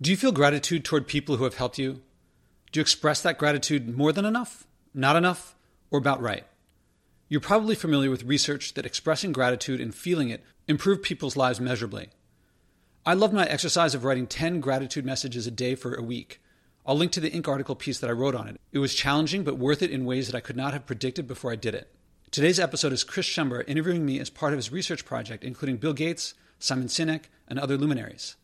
Do you feel gratitude toward people who have helped you? Do you express that gratitude more than enough, not enough, or about right? You're probably familiar with research that expressing gratitude and feeling it improve people's lives measurably. I loved my exercise of writing 10 gratitude messages a day for a week. I'll link to the Inc. article piece that I wrote on it. It was challenging, but worth it in ways that I could not have predicted before I did it. Today's episode is Chris Schembra interviewing me as part of his research project, including Bill Gates, Simon Sinek, and other luminaries.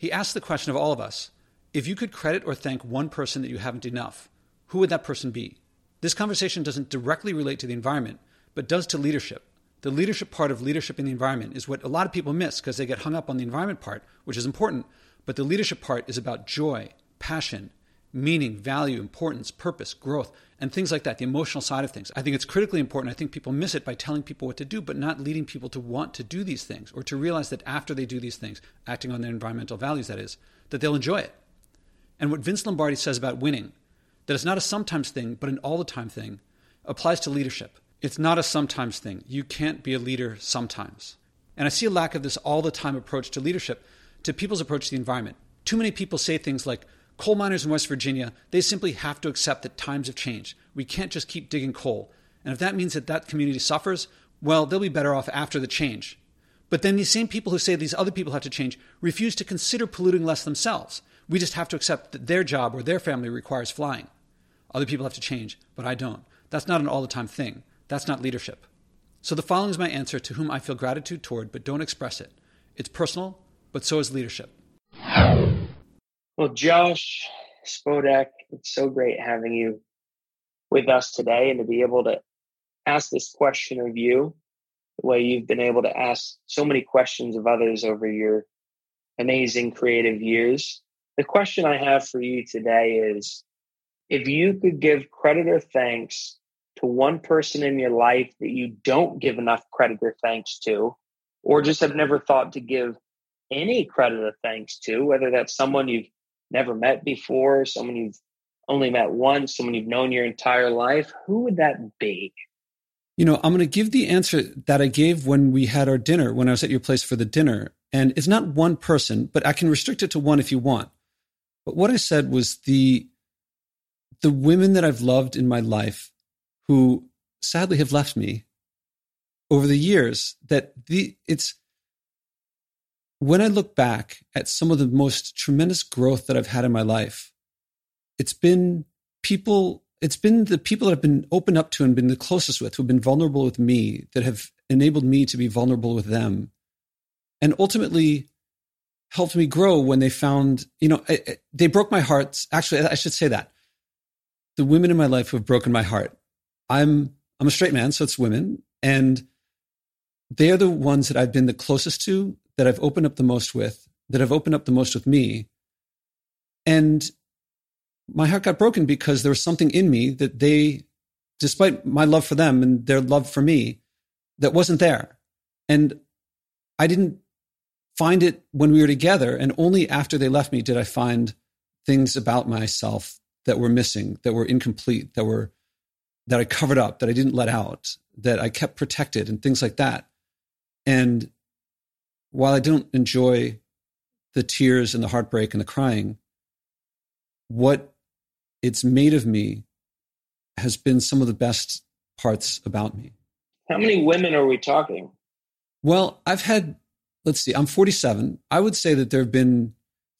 He asked the question of all of us if you could credit or thank one person that you haven't enough, who would that person be? This conversation doesn't directly relate to the environment, but does to leadership. The leadership part of leadership in the environment is what a lot of people miss because they get hung up on the environment part, which is important, but the leadership part is about joy, passion, meaning, value, importance, purpose, growth, and things like that, the emotional side of things. I think it's critically important. I think people miss it by telling people what to do, but not leading people to want to do these things or to realize that after they do these things, acting on their environmental values, that is, that they'll enjoy it. And what Vince Lombardi says about winning, that it's not a sometimes thing, but an all the time thing, applies to leadership. It's not a sometimes thing. You can't be a leader sometimes. And I see a lack of this all the time approach to leadership, to people's approach to the environment. Too many people say things like, Coal miners in West Virginia, they simply have to accept that times have changed. We can't just keep digging coal. And if that means that that community suffers, well, they'll be better off after the change. But then these same people who say these other people have to change refuse to consider polluting less themselves. We just have to accept that their job or their family requires flying. Other people have to change, but I don't. That's not an all the time thing. That's not leadership. So the following is my answer to whom I feel gratitude toward, but don't express it. It's personal, but so is leadership. Well, Josh Spodek, it's so great having you with us today and to be able to ask this question of you the way you've been able to ask so many questions of others over your amazing creative years. The question I have for you today is if you could give credit or thanks to one person in your life that you don't give enough credit or thanks to, or just have never thought to give any credit or thanks to, whether that's someone you've never met before, someone you've only met once, someone you've known your entire life, who would that be? You know, I'm going to give the answer that I gave when we had our dinner, when I was at your place for the dinner. And it's not one person, but I can restrict it to one if you want. But what I said was the the women that I've loved in my life who sadly have left me over the years that the it's when I look back at some of the most tremendous growth that I've had in my life, it's been people, it's been the people that I've been opened up to and been the closest with, who've been vulnerable with me, that have enabled me to be vulnerable with them. And ultimately helped me grow when they found, you know, they broke my heart. Actually, I should say that. The women in my life who have broken my heart. I'm I'm a straight man, so it's women. And they are the ones that I've been the closest to that I've opened up the most with, that have opened up the most with me. And my heart got broken because there was something in me that they, despite my love for them and their love for me, that wasn't there. And I didn't find it when we were together. And only after they left me did I find things about myself that were missing, that were incomplete, that were that I covered up, that I didn't let out, that I kept protected and things like that. And while I don't enjoy the tears and the heartbreak and the crying, what it's made of me has been some of the best parts about me. How many women are we talking? Well, I've had, let's see, I'm 47. I would say that there have been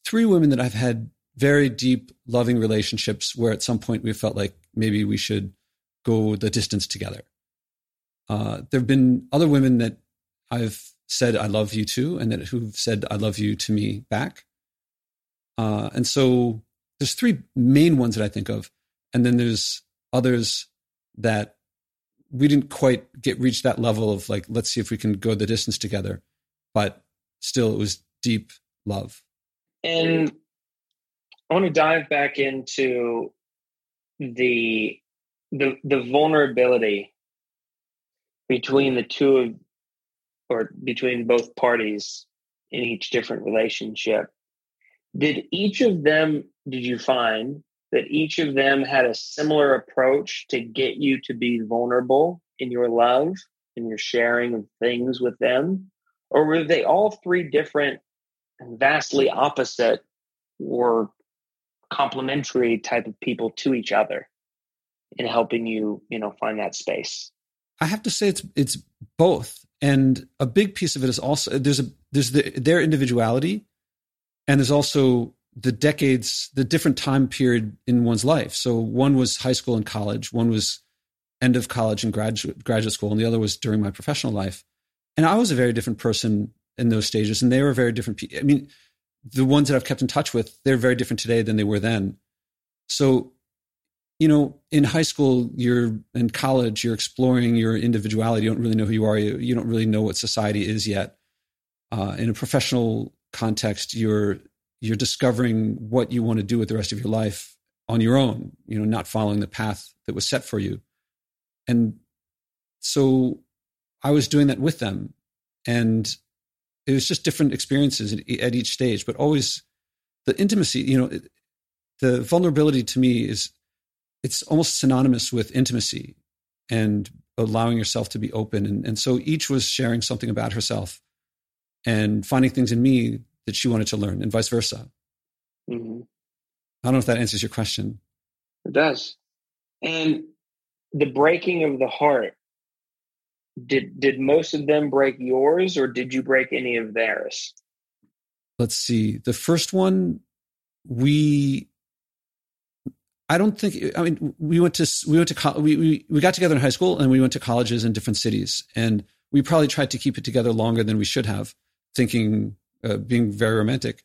three women that I've had very deep, loving relationships where at some point we felt like maybe we should go the distance together. Uh, there have been other women that I've said I love you too, and that who've said I love you to me back. Uh, and so there's three main ones that I think of, and then there's others that we didn't quite get reach that level of like let's see if we can go the distance together, but still it was deep love. And I want to dive back into the the the vulnerability between the two of or between both parties in each different relationship did each of them did you find that each of them had a similar approach to get you to be vulnerable in your love in your sharing of things with them or were they all three different and vastly opposite or complementary type of people to each other in helping you, you know, find that space? I have to say it's it's both. And a big piece of it is also there's a there's the, their individuality and there's also the decades, the different time period in one's life. So one was high school and college, one was end of college and graduate graduate school, and the other was during my professional life. And I was a very different person in those stages, and they were very different. I mean, the ones that I've kept in touch with, they're very different today than they were then. So, you know, in high school, you're in college, you're exploring your individuality. You don't really know who you are. You, you don't really know what society is yet. Uh, in a professional context, you're you're discovering what you want to do with the rest of your life on your own. You know, not following the path that was set for you. And so, I was doing that with them, and it was just different experiences at each stage, but always the intimacy, you know, the vulnerability to me is it's almost synonymous with intimacy and allowing yourself to be open. And, and so each was sharing something about herself and finding things in me that she wanted to learn and vice versa. Mm-hmm. I don't know if that answers your question. It does. And the breaking of the heart did did most of them break yours or did you break any of theirs let's see the first one we i don't think i mean we went to we went to we, we we got together in high school and we went to colleges in different cities. And we probably tried to keep it together longer than we should have thinking uh, being very romantic.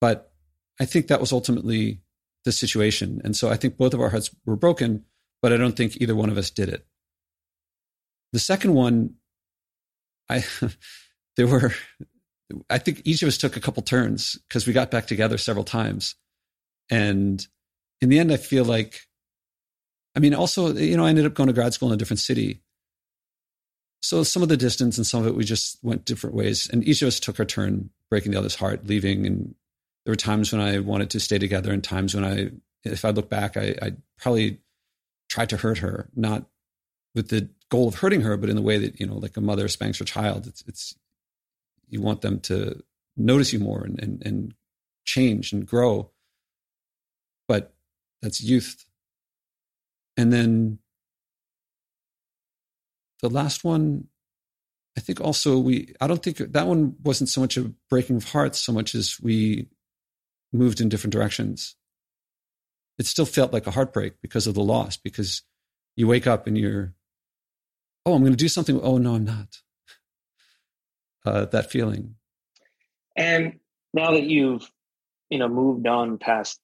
But i think that was ultimately the situation. And so i think both of our hearts were broken but i don't think either one of us did it. The second one, I there were I think each of us took a couple turns because we got back together several times. And in the end, I feel like, I mean, also, you know, I ended up going to grad school in a different city. So some of the distance and some of it, we just went different ways. And each of us took our turn breaking the other's heart, leaving. And there were times when I wanted to stay together and times when I, if I look back, I, I probably tried to hurt her, not with the goal of hurting her, but in the way that you know, like a mother spanks her child. It's it's you want them to notice you more and and, and change and grow. But that's youth. And then the last one, I think also we I don't think that one wasn't so much a breaking of hearts so much as we moved in different directions. It still felt like a heartbreak because of the loss, because you wake up and you're oh, I'm going to do something. Oh, no, I'm not. Uh, that feeling. And now that you've, you know, moved on past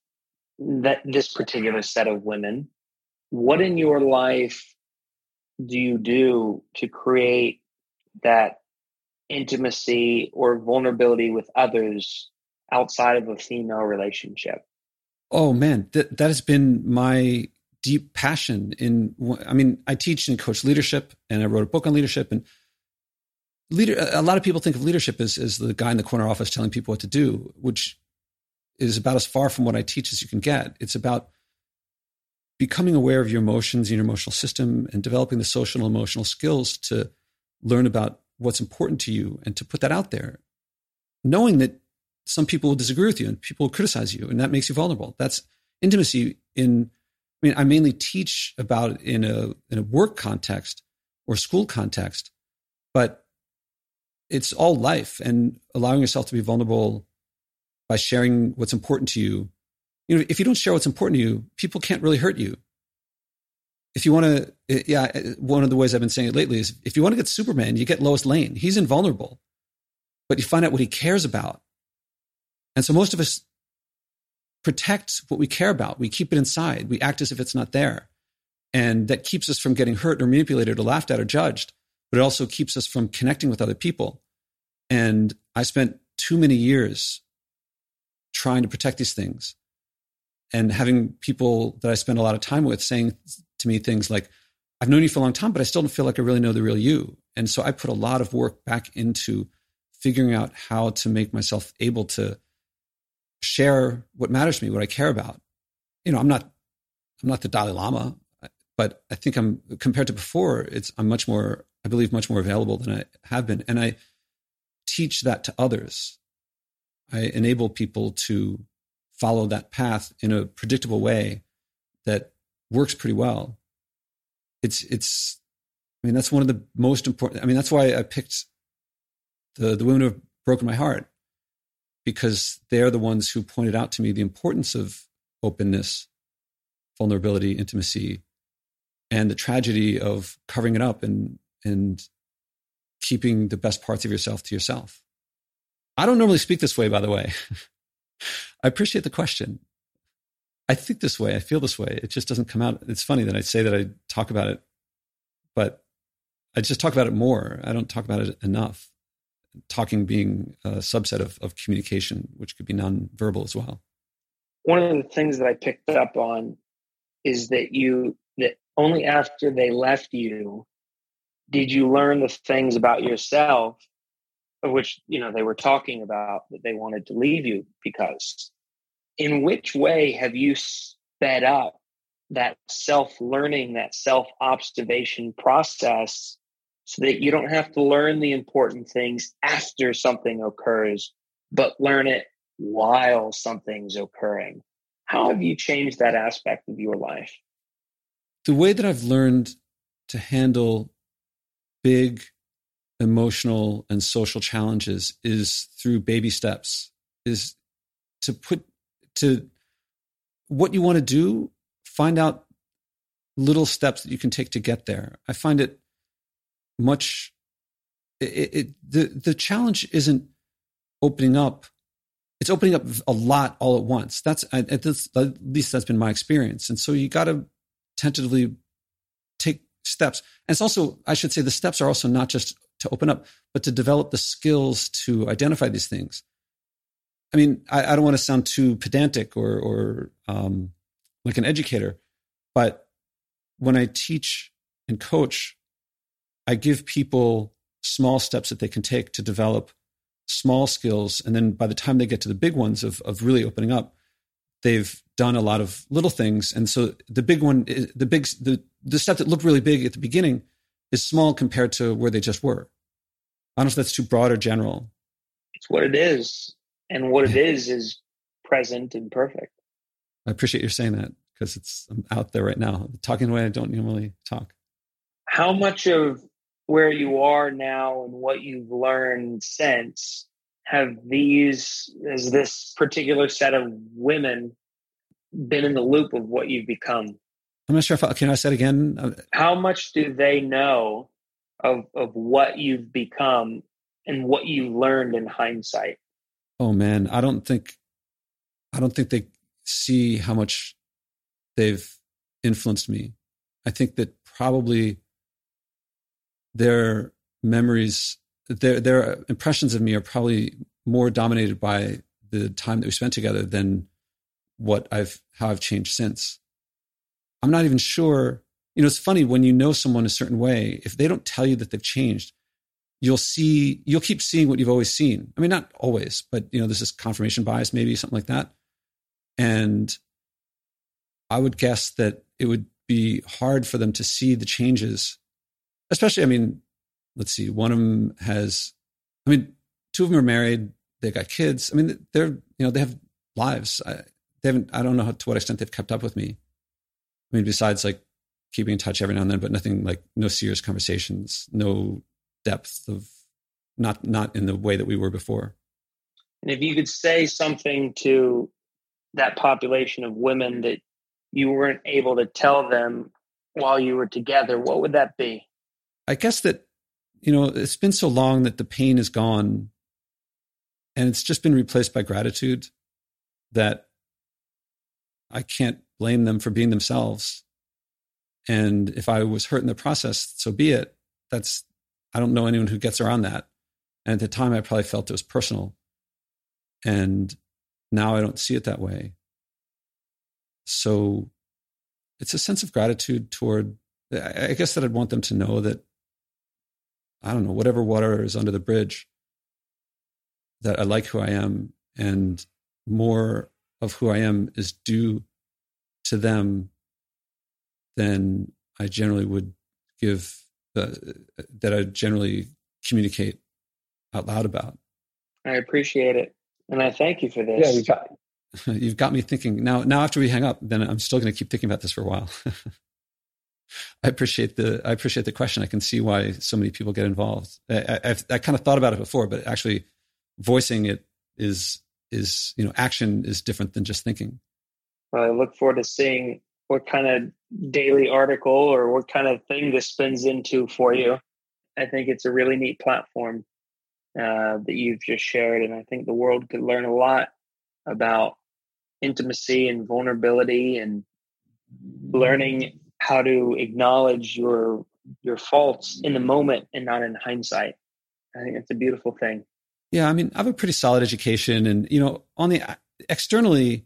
that this particular set of women, what in your life do you do to create that intimacy or vulnerability with others outside of a female relationship? Oh man, that that has been my deep passion in i mean i teach and coach leadership and i wrote a book on leadership and leader a lot of people think of leadership as, as the guy in the corner office telling people what to do which is about as far from what i teach as you can get. It's about becoming aware of your emotions and your emotional system and developing the social and emotional skills to learn about what's important to you and to put that out there knowing that some people will disagree with you and people will criticize you and that makes you vulnerable. That's intimacy in I mean, I mainly teach about in a in a work context or school context, but it's all life and allowing yourself to be vulnerable by sharing what's important to you. You know, if you don't share what's important to you, people can't really hurt you. If you want to, eh, yeah, eh, one of the ways I've been saying it lately is if you want to get Superman, you get Lois Lane. He's invulnerable, but you find out what he cares about. And so most of us protect what we care about. We keep it inside. We act as if it's not there. And that keeps us from getting hurt or manipulated or laughed at or judged, but it also keeps us from connecting with other people. And I spent too many years trying to protect these things and having people that I spend a lot of time with saying to me things like, I've known you for a long time, but I still don't feel like I really know the real you. And so I put a lot of work back into figuring out how to make myself able to share what matters to me, what I care about. You know, I'm not, I'm not the Dalai Lama, but I think I'm compared to before. It's I'm much more, I believe, much more available than I have been, and I teach that to others. I enable people to follow that path in a predictable way that works pretty well. It's it's I mean that's one of the most important I mean that's why I picked the the women who have broken my heart because they're the ones who pointed out to me the importance of openness, vulnerability, intimacy, and the tragedy of covering it up and and keeping the best parts of yourself to yourself. I don't normally speak this way, by the way. I appreciate the question. I think this way. I feel this way. It just doesn't come out. It's funny that I say that I talk about it, but I just talk about it more. I don't talk about it enough. Talking being a subset of, of communication, which could be nonverbal as well. One of the things that I picked up on is that you that only after they left you did you learn the things about yourself of which you know they were talking about that they wanted to leave you because. In which way have you sped up that self learning that self observation process so that you don't have to learn the important things after something occurs but learn it while something's occurring? How have you changed that aspect of your life? The way that i've learned to handle big emotional and social challenges is through baby steps is to put to what you want to do find out little steps that you can take to get there. I find it much it, it the the challenge isn't opening up it's opening up a lot all at once. That's at, this, at least that's been my experience. And so you got to tentatively take steps. And it's also i should say the steps are also not just to open up, but to develop the skills to identify these things. I mean, I, I don't want to sound too pedantic or, or um, like an educator, but when I teach and coach, I give people small steps that they can take to develop small skills. And then by the time they get to the big ones of, of really opening up, they've done a lot of little things. And so the big one, the big, the, the step that looked really big at the beginning is small compared to where they just were. I don't know if that's too broad or general. It's what it is. And what it is is present and perfect. I appreciate you saying that because it's I'm out there right now talking the way I don't normally talk. How much of where you are now and what you've learned since have these has this particular set of women been in the loop of what you've become? I'm not sure if I, can I say it again. Uh, how much do they know of of what you've become and what you learned in hindsight? Oh man, I don't think I don't think they see how much they've influenced me. I think that probably their memories their their impressions of me are probably more dominated by the time that we spent together than what I've how I've changed since. I'm not even sure. You know, it's funny when you know someone a certain way, if they don't tell you that they've changed, you'll see, you'll keep seeing what you've always seen. I mean, not always, but you know, this is confirmation bias, maybe something like that. And I would guess that it would be hard for them to see the changes, especially, I mean, let's see, one of them has, I mean, two of them are married, they got kids. I mean, they're, you know, they have lives. I, they haven't, I don't know how, to what extent they've kept up with me. I mean, besides like keeping in touch every now and then, but nothing like no serious conversations, no depth of not not in the way that we were before. And if you could say something to that population of women that you weren't able to tell them while you were together, what would that be? I guess that you know it's been so long that the pain is gone, and it's just been replaced by gratitude. That I can't blame them for being themselves. And if I was hurt in the process, so be it. That's, I don't know anyone who gets around that. And at the time, I probably felt it was personal. And now I don't see it that way. So it's a sense of gratitude toward, I guess that I'd want them to know that, I don't know, whatever water is under the bridge, that I like who I am and more of who I am is due to them than I generally would give uh, that I generally communicate out loud about. I appreciate it, and I thank you for this. Yeah, you've got me thinking now. Now, after we hang up, then I'm still going to keep thinking about this for a while. I appreciate the I appreciate the question. I can see why so many people get involved. I, I've I kind of thought about it before, but actually voicing it is is you know action is different than just thinking. I look forward to seeing what kind of daily article or what kind of thing this spins into for you. I think it's a really neat platform uh, that you've just shared, and I think the world could learn a lot about intimacy and vulnerability and learning how to acknowledge your your faults in the moment and not in hindsight. I think it's a beautiful thing. Yeah, I mean, I have a pretty solid education, and you know, on the externally,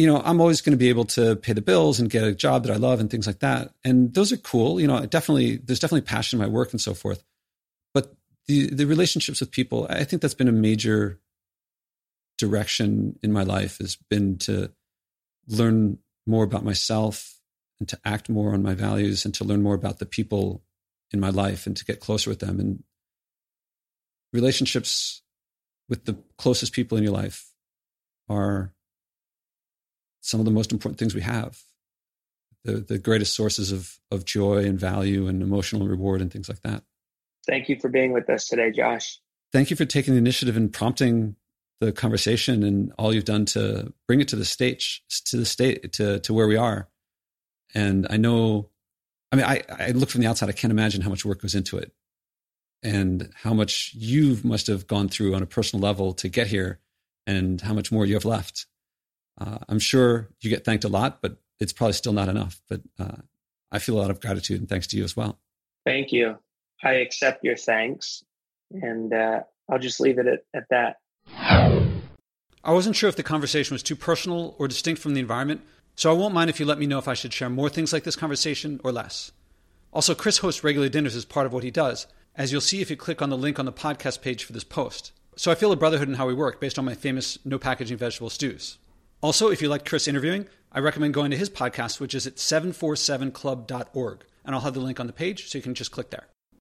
you know, I'm always going to be able to pay the bills and get a job that I love and things like that. And those are cool. You know, I definitely, there's definitely passion in my work and so forth. But the, the relationships with people, I think that's been a major direction in my life has been to learn more about myself and to act more on my values and to learn more about the people in my life and to get closer with them. And relationships with the closest people in your life are some of the most important things we have the, the greatest sources of, of joy and value and emotional reward and things like that. Thank you for being with us today, Josh. Thank you for taking the initiative and prompting the conversation and all you've done to bring it to the stage, to the state, to, to where we are. And I know, I mean, I, I look from the outside, I can't imagine how much work goes into it and how much you must have gone through on a personal level to get here and how much more you have left. Uh, I'm sure you get thanked a lot, but it's probably still not enough. But uh, I feel a lot of gratitude and thanks to you as well. Thank you. I accept your thanks, and uh, I'll just leave it at, at that. I wasn't sure if the conversation was too personal or distinct from the environment, so I won't mind if you let me know if I should share more things like this conversation or less. Also, Chris hosts regular dinners as part of what he does, as you'll see if you click on the link on the podcast page for this post. So I feel a brotherhood in how we work based on my famous no packaging vegetable stews. Also, if you like Chris interviewing, I recommend going to his podcast, which is at 747club.org, and I'll have the link on the page so you can just click there.